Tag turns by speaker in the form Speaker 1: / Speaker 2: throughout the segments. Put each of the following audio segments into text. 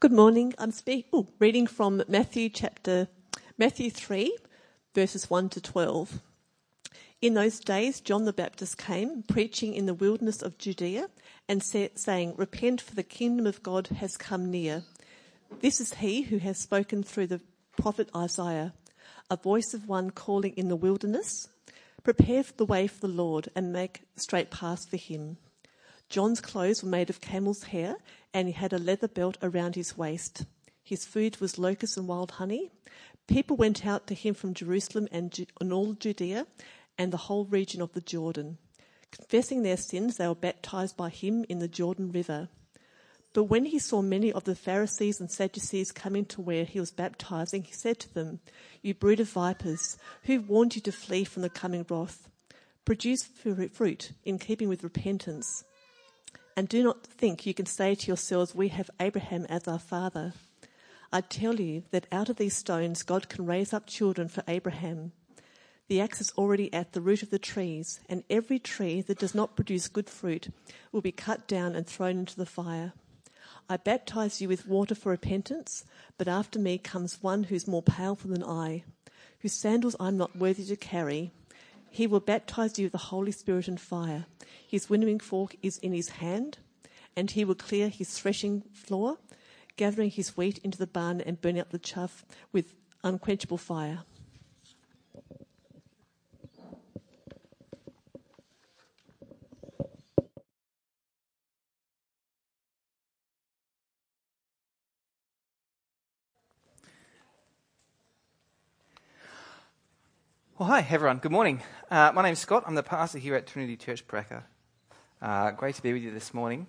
Speaker 1: Good morning. I'm speak- ooh, reading from Matthew chapter Matthew 3 verses 1 to 12. In those days John the Baptist came preaching in the wilderness of Judea and say, saying, "Repent for the kingdom of God has come near." This is he who has spoken through the prophet Isaiah, a voice of one calling in the wilderness, "Prepare the way for the Lord and make straight paths for him." John's clothes were made of camel's hair, and he had a leather belt around his waist. His food was locusts and wild honey. People went out to him from Jerusalem and, Ju- and all Judea and the whole region of the Jordan. Confessing their sins, they were baptized by him in the Jordan River. But when he saw many of the Pharisees and Sadducees coming to where he was baptizing, he said to them, You brood of vipers, who warned you to flee from the coming wrath? Produce fruit in keeping with repentance. And do not think you can say to yourselves, We have Abraham as our father. I tell you that out of these stones God can raise up children for Abraham. The axe is already at the root of the trees, and every tree that does not produce good fruit will be cut down and thrown into the fire. I baptize you with water for repentance, but after me comes one who is more powerful than I, whose sandals I am not worthy to carry. He will baptize you with the Holy Spirit and fire. His winnowing fork is in his hand, and he will clear his threshing floor, gathering his wheat into the barn and burning up the chaff with unquenchable fire.
Speaker 2: Hi everyone. Good morning. Uh, my name's Scott. I'm the pastor here at Trinity Church Parakha. Uh, great to be with you this morning.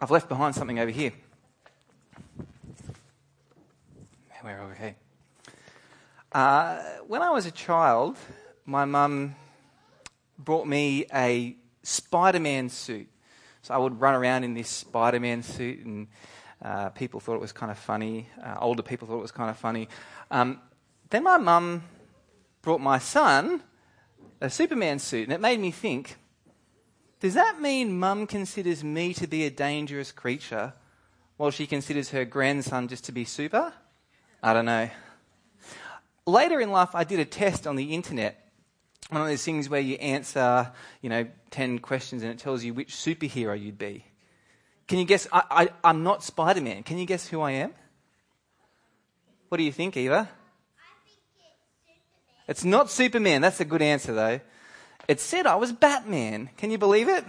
Speaker 2: I've left behind something over here. Where are okay. Uh, when I was a child, my mum brought me a Spider-Man suit. So I would run around in this Spider-Man suit, and uh, people thought it was kind of funny. Uh, older people thought it was kind of funny. Um, then my mum brought my son a Superman suit, and it made me think does that mean mum considers me to be a dangerous creature while she considers her grandson just to be super? I don't know. Later in life, I did a test on the internet. One of those things where you answer, you know, 10 questions and it tells you which superhero you'd be. Can you guess? I, I'm not Spider Man. Can you guess who I am? What do you think, Eva? It's not Superman. That's a good answer, though. It said I was Batman. Can you believe it?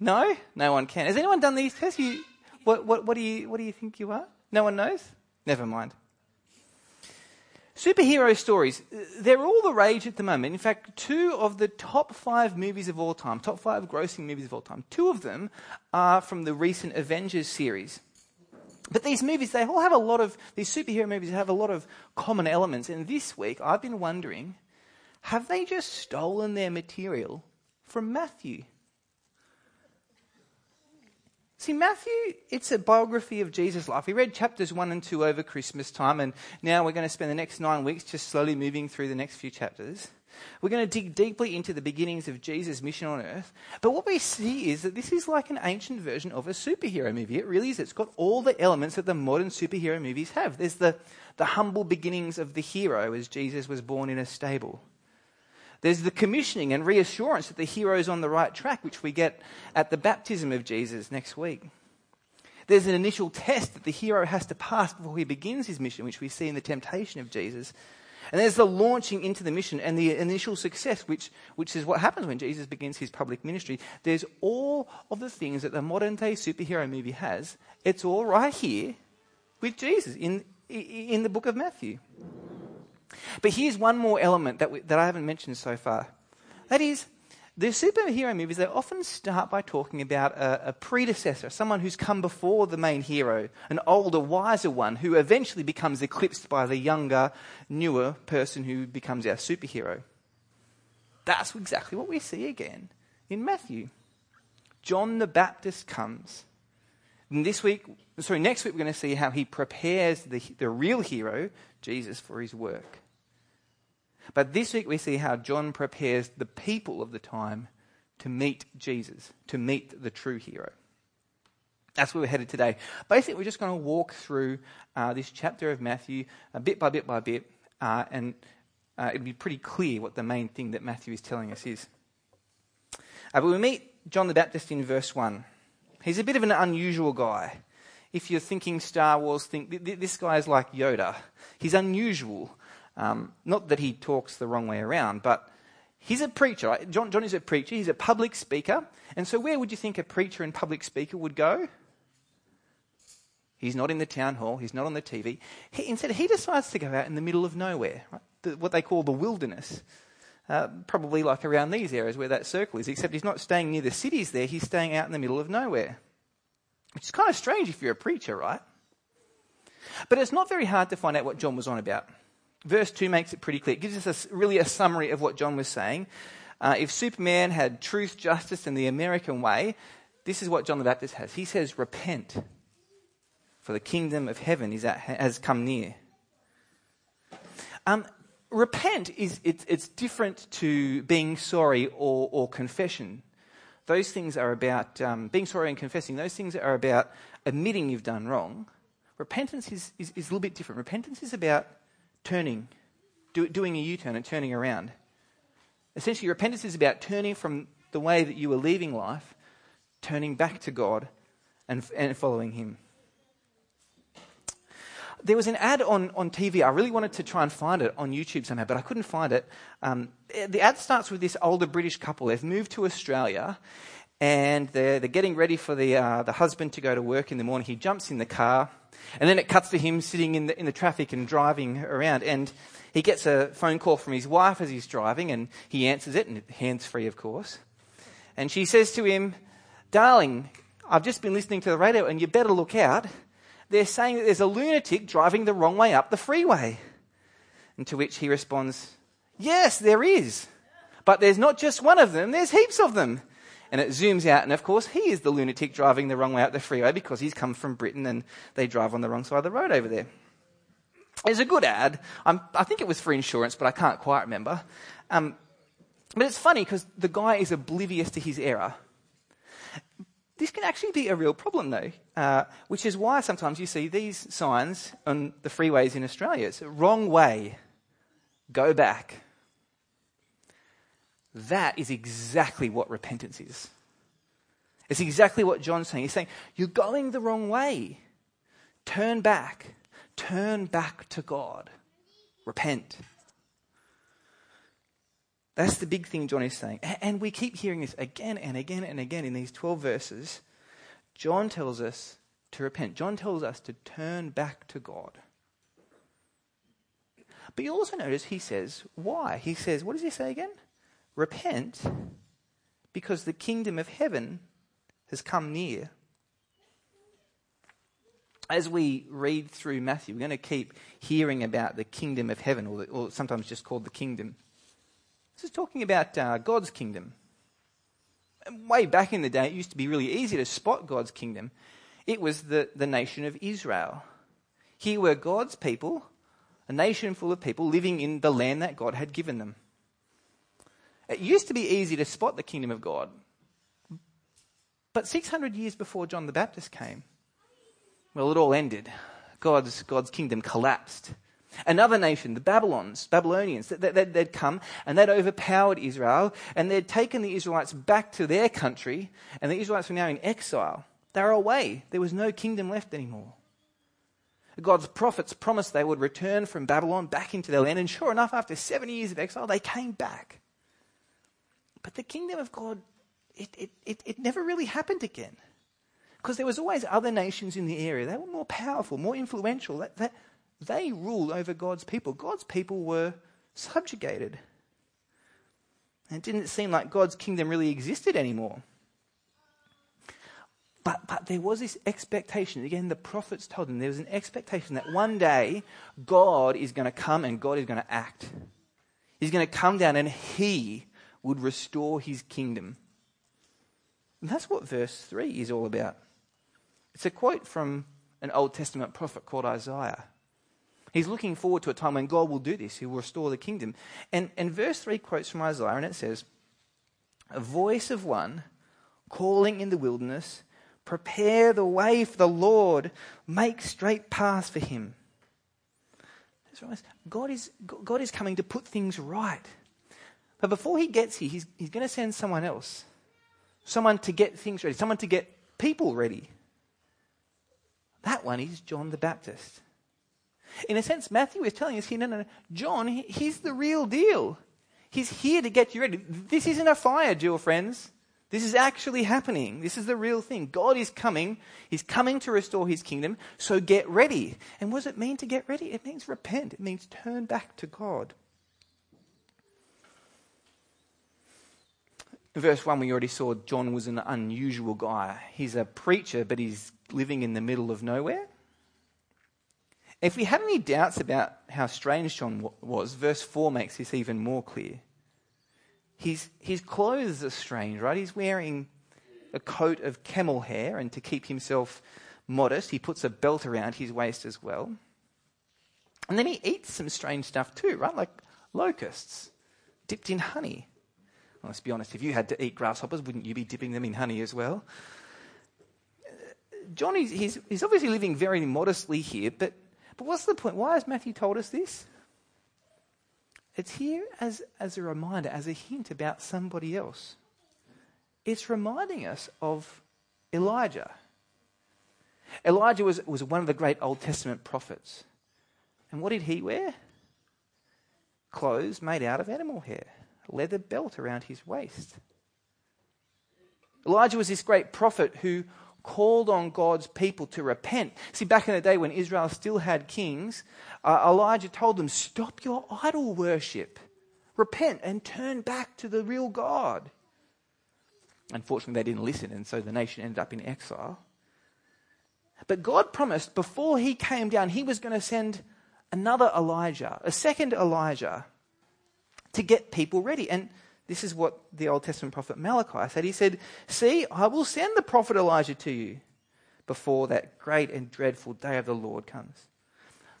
Speaker 2: No? No one can. Has anyone done these tests? You, what, what, what, do you, what do you think you are? No one knows? Never mind. Superhero stories, they're all the rage at the moment. In fact, two of the top five movies of all time, top five grossing movies of all time, two of them are from the recent Avengers series. But these movies, they all have a lot of, these superhero movies have a lot of common elements. And this week, I've been wondering have they just stolen their material from Matthew? See, Matthew, it's a biography of Jesus' life. We read chapters 1 and 2 over Christmas time, and now we're going to spend the next nine weeks just slowly moving through the next few chapters. We're going to dig deeply into the beginnings of Jesus' mission on earth. But what we see is that this is like an ancient version of a superhero movie. It really is. It's got all the elements that the modern superhero movies have. There's the, the humble beginnings of the hero as Jesus was born in a stable. There's the commissioning and reassurance that the hero is on the right track, which we get at the baptism of Jesus next week. There's an initial test that the hero has to pass before he begins his mission, which we see in the temptation of Jesus. And there's the launching into the mission and the initial success, which, which is what happens when Jesus begins his public ministry. There's all of the things that the modern day superhero movie has. It's all right here with Jesus in, in the book of Matthew. But here's one more element that, we, that I haven't mentioned so far. That is, the superhero movies, they often start by talking about a, a, predecessor, someone who's come before the main hero, an older, wiser one who eventually becomes eclipsed by the younger, newer person who becomes our superhero. That's exactly what we see again in Matthew. John the Baptist comes. And this week, sorry, next week we're going to see how he prepares the, the real hero, Jesus, for his work. But this week we see how John prepares the people of the time to meet Jesus, to meet the true hero. That's where we're headed today. Basically, we're just going to walk through uh, this chapter of Matthew uh, bit by bit by bit, uh, and uh, it'll be pretty clear what the main thing that Matthew is telling us is. Uh, but we meet John the Baptist in verse 1. He's a bit of an unusual guy. If you're thinking Star Wars, think this guy is like Yoda. He's unusual. Um, not that he talks the wrong way around, but he's a preacher. John, John is a preacher. He's a public speaker. And so, where would you think a preacher and public speaker would go? He's not in the town hall. He's not on the TV. He, instead, he decides to go out in the middle of nowhere, right? the, what they call the wilderness. Uh, probably like around these areas where that circle is, except he's not staying near the cities there, he's staying out in the middle of nowhere. Which is kind of strange if you're a preacher, right? But it's not very hard to find out what John was on about. Verse 2 makes it pretty clear. It gives us a, really a summary of what John was saying. Uh, if Superman had truth, justice, and the American way, this is what John the Baptist has. He says, Repent, for the kingdom of heaven is at, has come near. Um, repent is it's, it's different to being sorry or, or confession. Those things are about um, being sorry and confessing. Those things are about admitting you've done wrong. Repentance is, is, is a little bit different. Repentance is about turning, do, doing a U turn and turning around. Essentially, repentance is about turning from the way that you were leaving life, turning back to God and, and following Him there was an ad on, on TV. I really wanted to try and find it on YouTube somehow, but I couldn't find it. Um, the ad starts with this older British couple. They've moved to Australia and they're, they're getting ready for the, uh, the husband to go to work in the morning. He jumps in the car and then it cuts to him sitting in the, in the traffic and driving around. And he gets a phone call from his wife as he's driving and he answers it, and hands free, of course. And she says to him, Darling, I've just been listening to the radio and you better look out they're saying that there's a lunatic driving the wrong way up the freeway. And to which he responds, Yes, there is. But there's not just one of them, there's heaps of them. And it zooms out, and of course, he is the lunatic driving the wrong way up the freeway because he's come from Britain and they drive on the wrong side of the road over there. It's a good ad. I'm, i think it was for insurance, but I can't quite remember. Um, but it's funny because the guy is oblivious to his error. This can actually be a real problem, though, uh, which is why sometimes you see these signs on the freeways in Australia. It's wrong way, go back. That is exactly what repentance is. It's exactly what John's saying. He's saying, You're going the wrong way. Turn back. Turn back to God. Repent. That's the big thing John is saying. And we keep hearing this again and again and again in these 12 verses. John tells us to repent. John tells us to turn back to God. But you also notice he says, why? He says, what does he say again? Repent because the kingdom of heaven has come near. As we read through Matthew, we're going to keep hearing about the kingdom of heaven, or, the, or sometimes just called the kingdom. This is talking about uh, God's kingdom. Way back in the day, it used to be really easy to spot God's kingdom. It was the, the nation of Israel. Here were God's people, a nation full of people living in the land that God had given them. It used to be easy to spot the kingdom of God. But 600 years before John the Baptist came, well, it all ended. God's, God's kingdom collapsed. Another nation, the Babylons, Babylonians, they'd come and they'd overpowered Israel and they'd taken the Israelites back to their country and the Israelites were now in exile. They were away. There was no kingdom left anymore. God's prophets promised they would return from Babylon back into their land, and sure enough, after 70 years of exile, they came back. But the kingdom of God, it, it, it, it never really happened again. Because there was always other nations in the area. They were more powerful, more influential. That, that, they ruled over God's people. God's people were subjugated. And it didn't seem like God's kingdom really existed anymore. But, but there was this expectation. Again, the prophets told them there was an expectation that one day God is going to come and God is going to act. He's going to come down and he would restore his kingdom. And that's what verse 3 is all about. It's a quote from an Old Testament prophet called Isaiah. He's looking forward to a time when God will do this. He will restore the kingdom. And, and verse 3 quotes from Isaiah, and it says, A voice of one calling in the wilderness, Prepare the way for the Lord, make straight paths for him. God is, God is coming to put things right. But before he gets here, he's, he's going to send someone else. Someone to get things ready, someone to get people ready. That one is John the Baptist. In a sense, Matthew is telling us here no, no, no. John, he's the real deal. He's here to get you ready. This isn't a fire drill, friends. This is actually happening. This is the real thing. God is coming. He's coming to restore his kingdom. So get ready. And what does it mean to get ready? It means repent. It means turn back to God. Verse 1, we already saw John was an unusual guy. He's a preacher, but he's living in the middle of nowhere. If we had any doubts about how strange John was, verse 4 makes this even more clear. His, his clothes are strange, right? He's wearing a coat of camel hair, and to keep himself modest, he puts a belt around his waist as well. And then he eats some strange stuff too, right? Like locusts dipped in honey. Let's be honest, if you had to eat grasshoppers, wouldn't you be dipping them in honey as well? Uh, John, he's, he's obviously living very modestly here, but but what's the point? Why has Matthew told us this? It's here as, as a reminder, as a hint about somebody else. It's reminding us of Elijah. Elijah was, was one of the great Old Testament prophets. And what did he wear? Clothes made out of animal hair, leather belt around his waist. Elijah was this great prophet who called on God's people to repent. See, back in the day when Israel still had kings, uh, Elijah told them, Stop your idol worship. Repent and turn back to the real God. Unfortunately, they didn't listen, and so the nation ended up in exile. But God promised before he came down, he was going to send another Elijah, a second Elijah, to get people ready. And this is what the Old Testament prophet Malachi said. He said, See, I will send the prophet Elijah to you before that great and dreadful day of the Lord comes.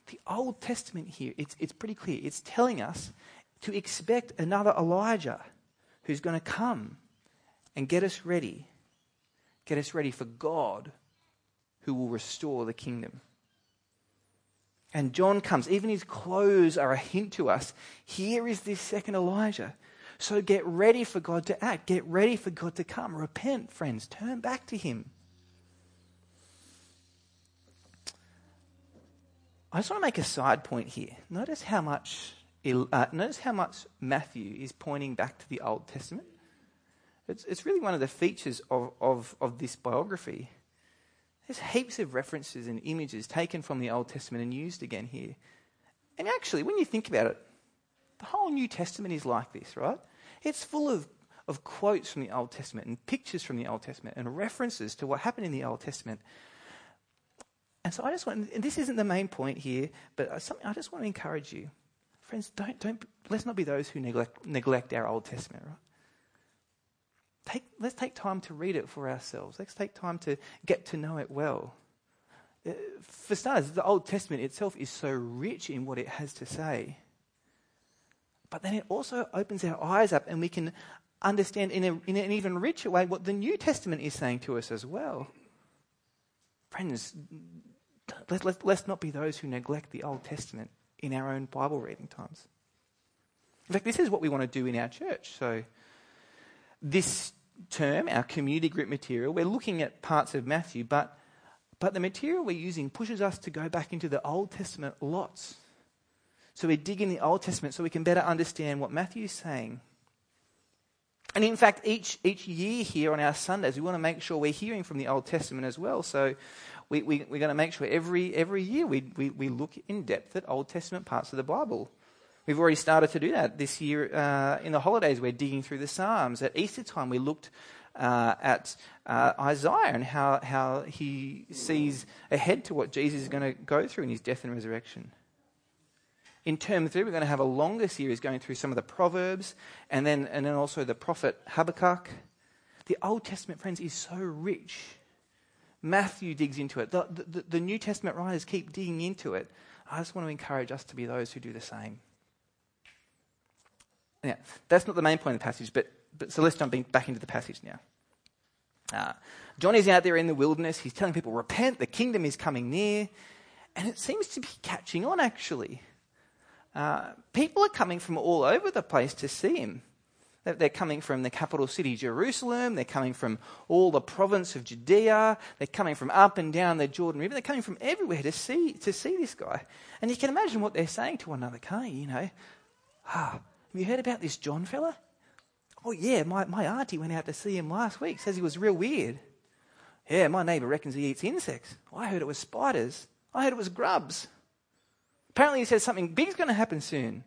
Speaker 2: The Old Testament here, it's, it's pretty clear. It's telling us to expect another Elijah who's going to come and get us ready. Get us ready for God who will restore the kingdom. And John comes. Even his clothes are a hint to us. Here is this second Elijah so get ready for God to act. Get ready for God to come. Repent, friends. Turn back to Him. I just want to make a side point here. Notice how much, uh, notice how much Matthew is pointing back to the Old Testament. It's, it's really one of the features of, of, of this biography. There's heaps of references and images taken from the Old Testament and used again here. And actually, when you think about it, the whole New Testament is like this, right? It's full of, of quotes from the Old Testament and pictures from the Old Testament and references to what happened in the Old Testament. And so I just want, and this isn't the main point here, but I just want to encourage you. Friends, don't, don't, let's not be those who neglect, neglect our Old Testament, right? Take, let's take time to read it for ourselves. Let's take time to get to know it well. Uh, for starters, the Old Testament itself is so rich in what it has to say. But then it also opens our eyes up and we can understand in, a, in an even richer way what the New Testament is saying to us as well. Friends, let, let, let's not be those who neglect the Old Testament in our own Bible reading times. In fact, this is what we want to do in our church. So, this term, our community group material, we're looking at parts of Matthew, but, but the material we're using pushes us to go back into the Old Testament lots so we dig in the Old Testament so we can better understand what Matthew is saying. And in fact, each, each year here on our Sundays, we want to make sure we're hearing from the Old Testament as well. So we, we, are going to make sure every, every year we, we, we look in depth at Old Testament parts of the Bible. We've already started to do that this year uh, in the holidays. We're digging through the Psalms. At Easter time, we looked uh, at uh, Isaiah and how, how he sees ahead to what Jesus is going to go through in his death and resurrection. In term three, we're going to have a longer series going through some of the Proverbs and then, and then also the prophet Habakkuk. The Old Testament, friends, is so rich. Matthew digs into it. The, the, the New Testament writers keep digging into it. I just want to encourage us to be those who do the same. Now, that's not the main point of the passage, but, but so let's jump back into the passage now. Uh, John is out there in the wilderness. He's telling people, repent, the kingdom is coming near. And it seems to be catching on, actually. Uh, people are coming from all over the place to see him. They're coming from the capital city, Jerusalem. They're coming from all the province of Judea. They're coming from up and down the Jordan River. They're coming from everywhere to see, to see this guy. And you can imagine what they're saying to one another, can't you? You know, ah, have you heard about this John fella? Oh, yeah, my, my auntie went out to see him last week. Says he was real weird. Yeah, my neighbour reckons he eats insects. I heard it was spiders. I heard it was grubs. Apparently, he says something big's going to happen soon.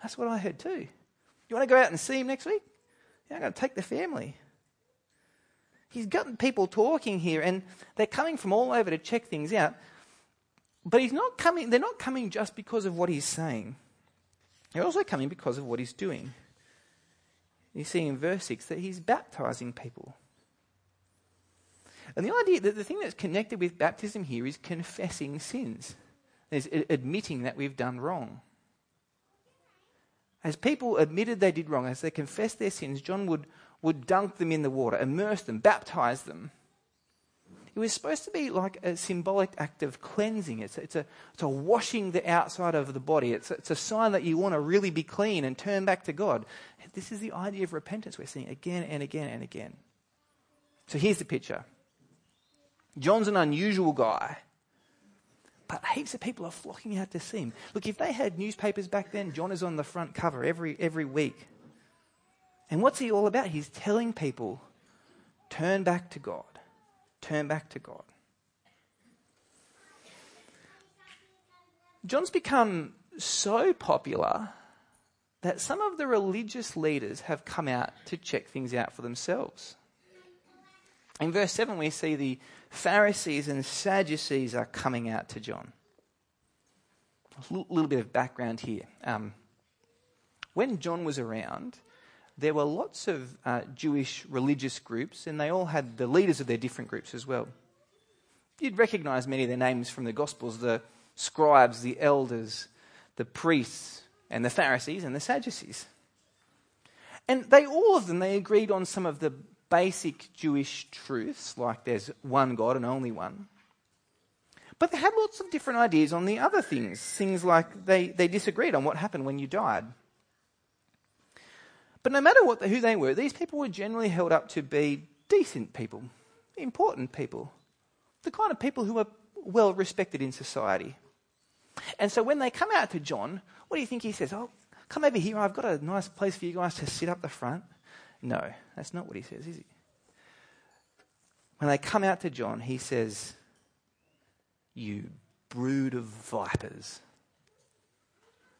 Speaker 2: That's what I heard too. You want to go out and see him next week? Yeah, I'm going to take the family. He's gotten people talking here, and they're coming from all over to check things out. But he's not coming, they're not coming just because of what he's saying. They're also coming because of what he's doing. You see in verse 6 that he's baptizing people. And the idea that the thing that's connected with baptism here is confessing sins, is admitting that we've done wrong. As people admitted they did wrong, as they confessed their sins, John would, would dunk them in the water, immerse them, baptize them. It was supposed to be like a symbolic act of cleansing. It's, it's, a, it's a washing the outside of the body. It's, it's a sign that you want to really be clean and turn back to God. This is the idea of repentance we're seeing again and again and again. So here's the picture John's an unusual guy. But heaps of people are flocking out to see him. Look, if they had newspapers back then, John is on the front cover every, every week. And what's he all about? He's telling people, turn back to God. Turn back to God. John's become so popular that some of the religious leaders have come out to check things out for themselves. In verse 7, we see the Pharisees and Sadducees are coming out to John. A little bit of background here. Um, when John was around, there were lots of uh, Jewish religious groups, and they all had the leaders of their different groups as well. You'd recognize many of their names from the Gospels the scribes, the elders, the priests, and the Pharisees and the Sadducees. And they all of them they agreed on some of the basic Jewish truths, like there's one God and only one. But they had lots of different ideas on the other things. Things like they, they disagreed on what happened when you died. But no matter what, who they were, these people were generally held up to be decent people, important people, the kind of people who were well respected in society. And so when they come out to John, what do you think he says? Oh, come over here. I've got a nice place for you guys to sit up the front. No, that's not what he says, is he? When they come out to John, he says, You brood of vipers.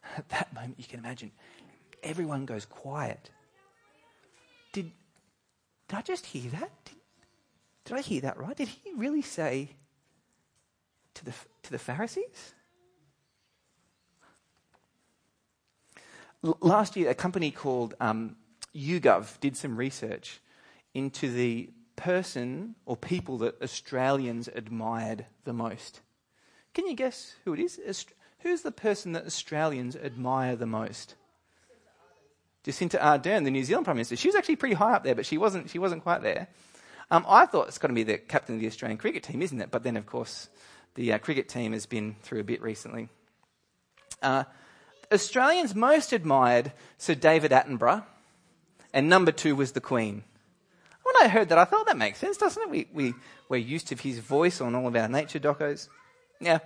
Speaker 2: At that moment, you can imagine, everyone goes quiet. Did, did I just hear that? Did, did I hear that right? Did he really say to the, to the Pharisees? L- last year, a company called um, YouGov did some research into the person or people that Australians admired the most. Can you guess who it is? Who's the person that Australians admire the most? Jacinda Ardern, the New Zealand Prime Minister. She was actually pretty high up there, but she wasn't, she wasn't quite there. Um, I thought it's got to be the captain of the Australian cricket team, isn't it? But then, of course, the uh, cricket team has been through a bit recently. Uh, Australians most admired Sir David Attenborough, and number two was the Queen. When I heard that, I thought that makes sense, doesn't it? We, we, we're used to his voice on all of our nature docos. Yeah.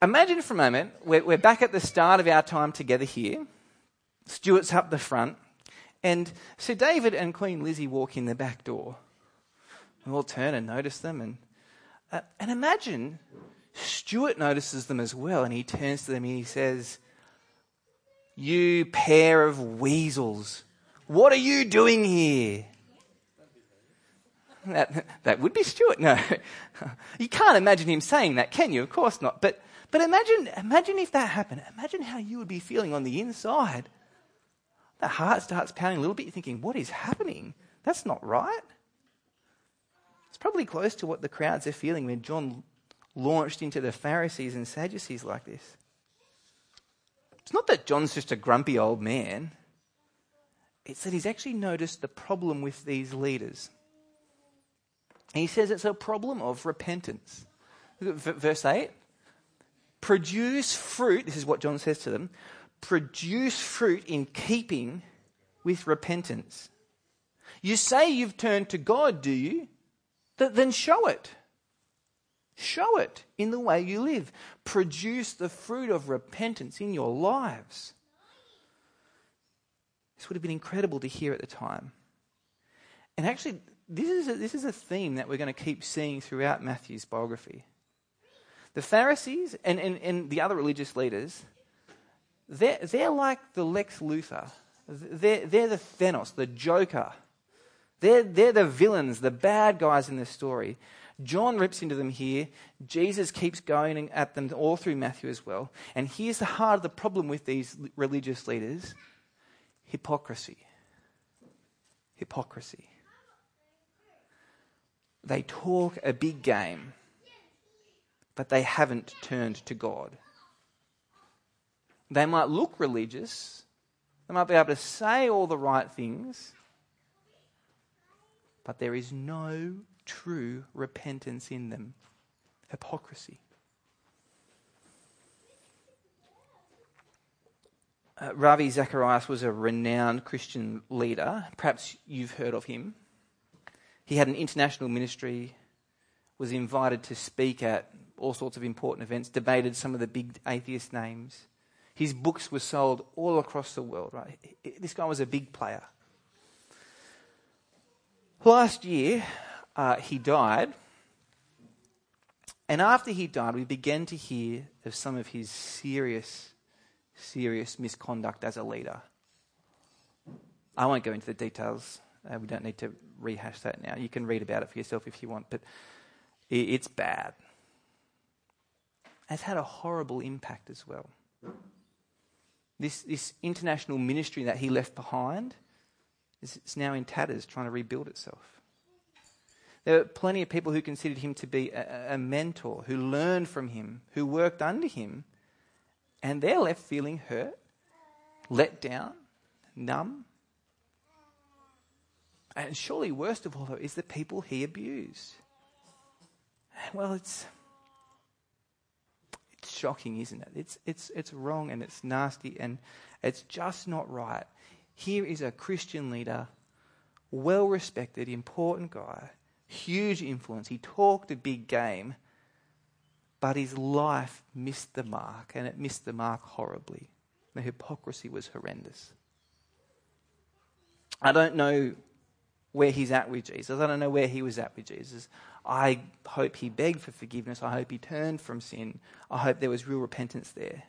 Speaker 2: Imagine for a moment, we're, we're back at the start of our time together here. Stuart's up the front, and Sir David and Queen Lizzie walk in the back door. We all turn and notice them, and, uh, and imagine Stuart notices them as well, and he turns to them and he says, You pair of weasels, what are you doing here? That, that would be Stuart. No. you can't imagine him saying that, can you? Of course not. But, but imagine, imagine if that happened. Imagine how you would be feeling on the inside. The heart starts pounding a little bit. You're thinking, what is happening? That's not right. It's probably close to what the crowds are feeling when John launched into the Pharisees and Sadducees like this. It's not that John's just a grumpy old man, it's that he's actually noticed the problem with these leaders. He says it's a problem of repentance. Verse 8 produce fruit, this is what John says to them produce fruit in keeping with repentance. You say you've turned to God, do you? Then show it. Show it in the way you live. Produce the fruit of repentance in your lives. This would have been incredible to hear at the time. And actually, this is a, this is a theme that we're going to keep seeing throughout Matthew's biography. The Pharisees and, and, and the other religious leaders, they're, they're like the Lex Luthor. They're, they're the Thanos, the Joker. They're, they're the villains, the bad guys in the story. John rips into them here. Jesus keeps going at them all through Matthew as well. And here's the heart of the problem with these religious leaders hypocrisy. Hypocrisy. They talk a big game, but they haven't turned to God. They might look religious, they might be able to say all the right things, but there is no true repentance in them. Hypocrisy. Uh, Ravi Zacharias was a renowned Christian leader. Perhaps you've heard of him. He had an international ministry, was invited to speak at all sorts of important events, debated some of the big atheist names. His books were sold all across the world, right? This guy was a big player. Last year, uh, he died. And after he died, we began to hear of some of his serious, serious misconduct as a leader. I won't go into the details. Uh, we don't need to rehash that now. You can read about it for yourself if you want, but it's bad. It's had a horrible impact as well. This, this international ministry that he left behind is it's now in tatters, trying to rebuild itself. There were plenty of people who considered him to be a, a mentor, who learned from him, who worked under him, and they're left feeling hurt, let down, numb. And surely, worst of all, though, is the people he abused. Well, it's it's shocking, isn't it? It's it's it's wrong and it's nasty and it's just not right. Here is a Christian leader, well respected, important guy, huge influence. He talked a big game, but his life missed the mark, and it missed the mark horribly. The hypocrisy was horrendous. I don't know where he's at with Jesus. I don't know where he was at with Jesus. I hope he begged for forgiveness. I hope he turned from sin. I hope there was real repentance there.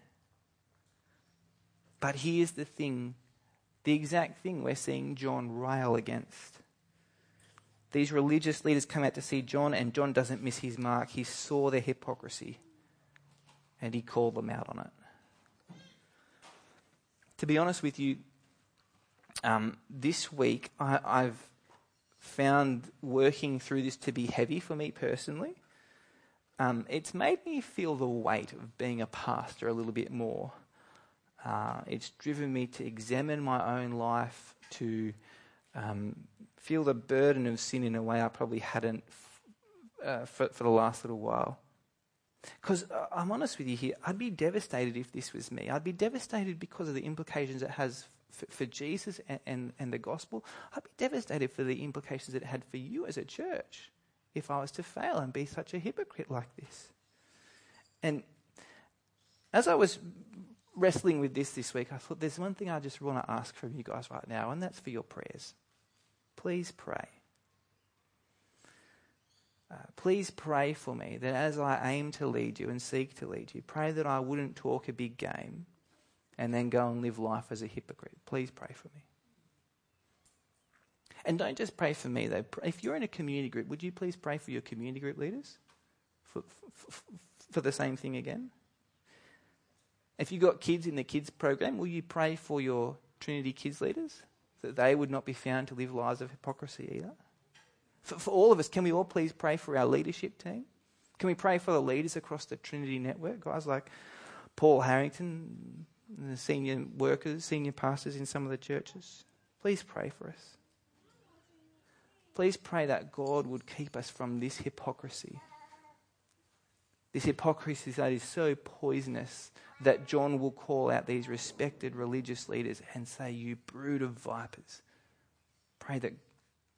Speaker 2: But here's the thing the exact thing we're seeing John rail against. These religious leaders come out to see John, and John doesn't miss his mark. He saw their hypocrisy and he called them out on it. To be honest with you, um, this week I, I've found working through this to be heavy for me personally. Um, it's made me feel the weight of being a pastor a little bit more. Uh, it's driven me to examine my own life, to um, feel the burden of sin in a way I probably hadn't f- uh, for, for the last little while. Because uh, I'm honest with you here, I'd be devastated if this was me. I'd be devastated because of the implications it has for, for Jesus and, and, and, the gospel. I'd be devastated for the implications it had for you as a church if I was to fail and be such a hypocrite like this. And as I was wrestling with this this week, I thought there's one thing I just want to ask from you guys right now, and that's for your prayers. Please pray. Uh, please pray for me that as I aim to lead you and seek to lead you, pray that I wouldn't talk a big game and then go and live life as a hypocrite. Please pray for me. And don't just pray for me, though. If you're in a community group, would you please pray for your community group leaders? For, for, for the same thing again? If you've got kids in the kids program, will you pray for your Trinity kids leaders? That they would not be found to live lives of hypocrisy either? For, for all of us, can we all please pray for our leadership team? Can we pray for the leaders across the Trinity network? Guys like Paul Harrington, the senior workers, senior pastors in some of the churches. Please pray for us. Please pray that God would keep us from this hypocrisy. This hypocrisy that is so poisonous that John will call out these respected religious leaders and say, You brood of vipers. Pray that,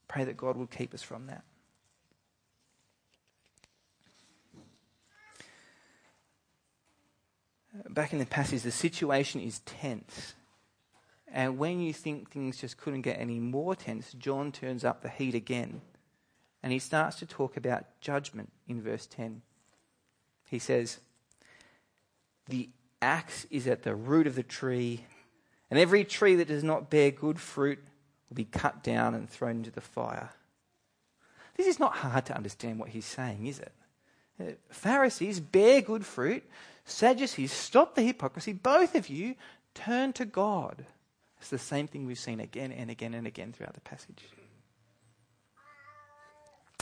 Speaker 2: pray that God will keep us from that. Back in the passage, the situation is tense. And when you think things just couldn't get any more tense, John turns up the heat again. And he starts to talk about judgment in verse 10. He says, The axe is at the root of the tree, and every tree that does not bear good fruit will be cut down and thrown into the fire. This is not hard to understand what he's saying, is it? Uh, Pharisees bear good fruit. Sadducees stop the hypocrisy. Both of you turn to God. It's the same thing we've seen again and again and again throughout the passage.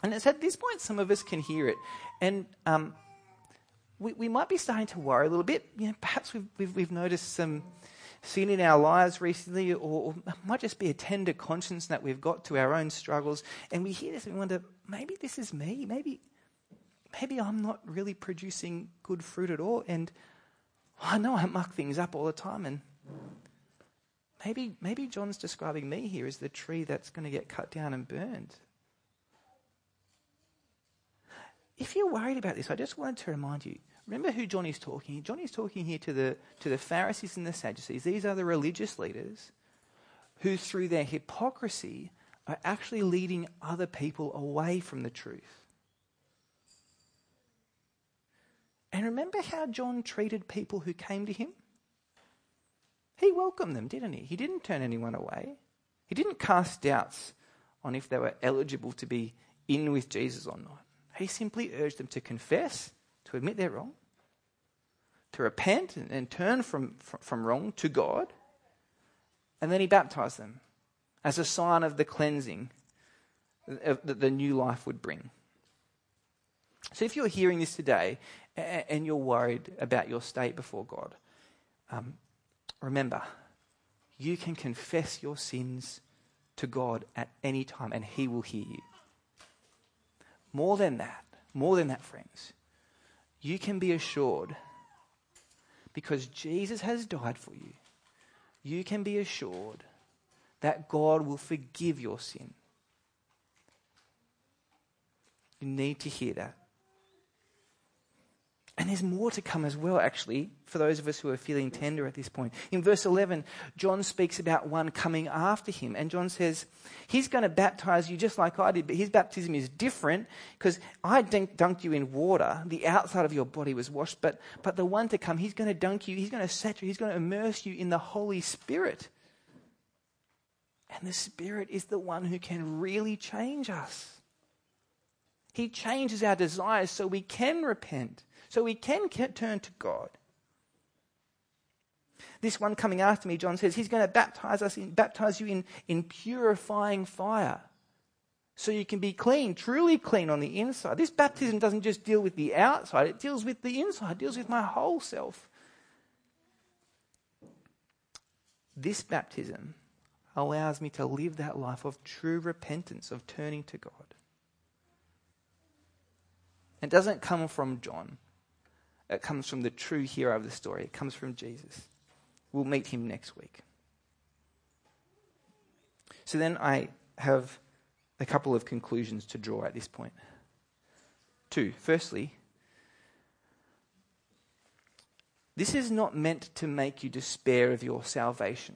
Speaker 2: And it's at this point some of us can hear it. And um, we, we might be starting to worry a little bit. You know, perhaps we've, we've, we've noticed some sin in our lives recently, or, or might just be a tender conscience that we've got to our own struggles. And we hear this and we wonder, maybe this is me. Maybe, maybe I'm not really producing good fruit at all. And I know I muck things up all the time. And maybe, maybe John's describing me here as the tree that's going to get cut down and burned. If you're worried about this, I just wanted to remind you remember who John is talking. John is talking here to the, to the Pharisees and the Sadducees. These are the religious leaders who, through their hypocrisy, are actually leading other people away from the truth. And remember how John treated people who came to him? He welcomed them, didn't he? He didn't turn anyone away. He didn't cast doubts on if they were eligible to be in with Jesus or not. He simply urged them to confess, to admit they're wrong, to repent and, and turn from, from, from wrong to God. And then he baptized them as a sign of the cleansing that the new life would bring. So if you're hearing this today and you're worried about your state before God, um, remember, you can confess your sins to God at any time and He will hear you. More than that, more than that, friends, you can be assured because Jesus has died for you, you can be assured that God will forgive your sin. You need to hear that. And there's more to come as well, actually, for those of us who are feeling tender at this point. In verse 11, John speaks about one coming after him. And John says, He's going to baptize you just like I did, but his baptism is different because I dunked you in water. The outside of your body was washed, but, but the one to come, he's going to dunk you, he's going to saturate, he's going to immerse you in the Holy Spirit. And the Spirit is the one who can really change us. He changes our desires so we can repent so we can turn to God. This one coming after me, John says, he's going to baptize us, in, baptize you in, in purifying fire. So you can be clean, truly clean on the inside. This baptism doesn't just deal with the outside, it deals with the inside, it deals with my whole self. This baptism allows me to live that life of true repentance, of turning to God. It doesn't come from John. It comes from the true hero of the story. It comes from Jesus. We'll meet him next week. So then I have a couple of conclusions to draw at this point. Two. Firstly, this is not meant to make you despair of your salvation.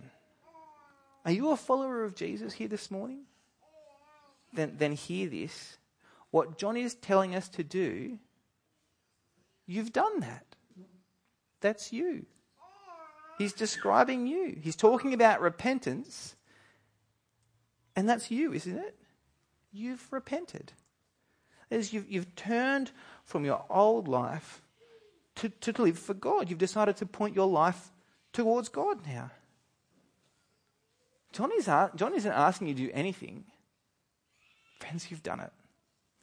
Speaker 2: Are you a follower of Jesus here this morning? Then, then hear this. What John is telling us to do You've done that. That's you. He's describing you. He's talking about repentance. And that's you, isn't it? You've repented. As you've, you've turned from your old life to, to live for God. You've decided to point your life towards God now. John, is, John isn't asking you to do anything. Friends, you've done it.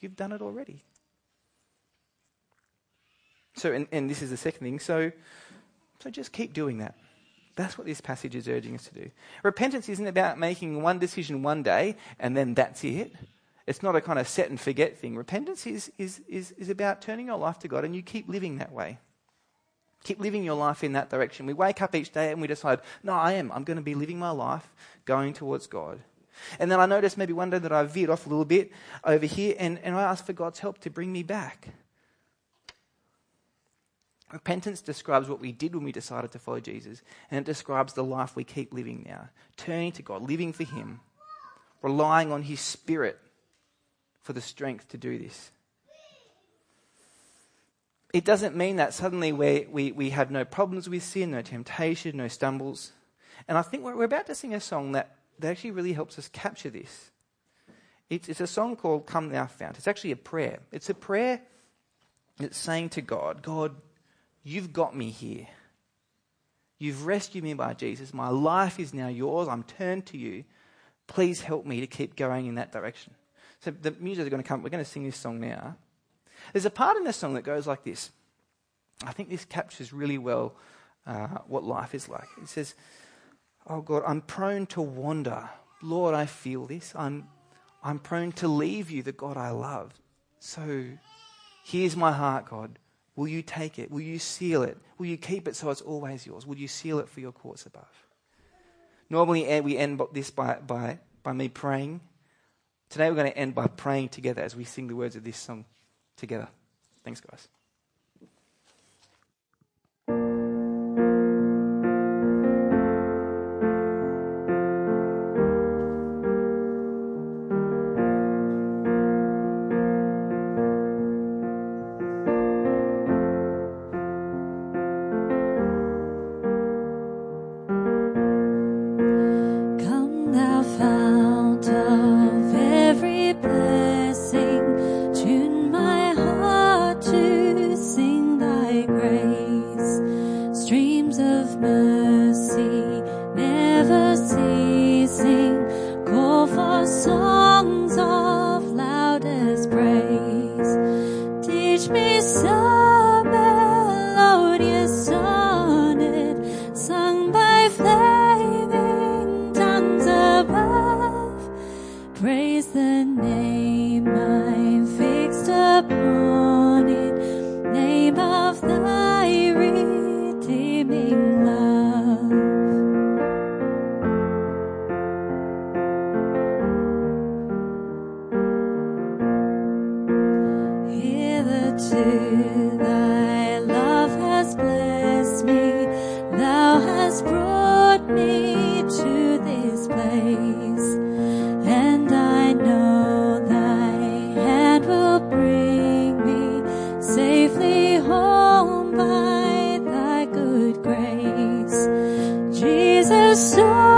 Speaker 2: You've done it already. So, and, and this is the second thing. So, so just keep doing that. That's what this passage is urging us to do. Repentance isn't about making one decision one day and then that's it. It's not a kind of set and forget thing. Repentance is, is, is, is about turning your life to God and you keep living that way. Keep living your life in that direction. We wake up each day and we decide, no, I am. I'm going to be living my life going towards God. And then I noticed maybe one day that I veered off a little bit over here and, and I asked for God's help to bring me back. Repentance describes what we did when we decided to follow Jesus, and it describes the life we keep living now. Turning to God, living for Him, relying on His Spirit for the strength to do this. It doesn't mean that suddenly we, we, we have no problems with sin, no temptation, no stumbles. And I think we're, we're about to sing a song that, that actually really helps us capture this. It's, it's a song called Come Thou Fount. It's actually a prayer. It's a prayer that's saying to God, God, you've got me here. You've rescued me by Jesus. My life is now yours. I'm turned to you. Please help me to keep going in that direction. So the music is going to come. We're going to sing this song now. There's a part in this song that goes like this. I think this captures really well uh, what life is like. It says, Oh God, I'm prone to wander. Lord, I feel this. I'm, I'm prone to leave you, the God I love. So here's my heart, God. Will you take it? Will you seal it? Will you keep it so it's always yours? Will you seal it for your courts above? Normally, eh, we end this by, by, by me praying Today we're going to end by praying together as we sing the words of this song together. Thanks, guys.
Speaker 3: Thy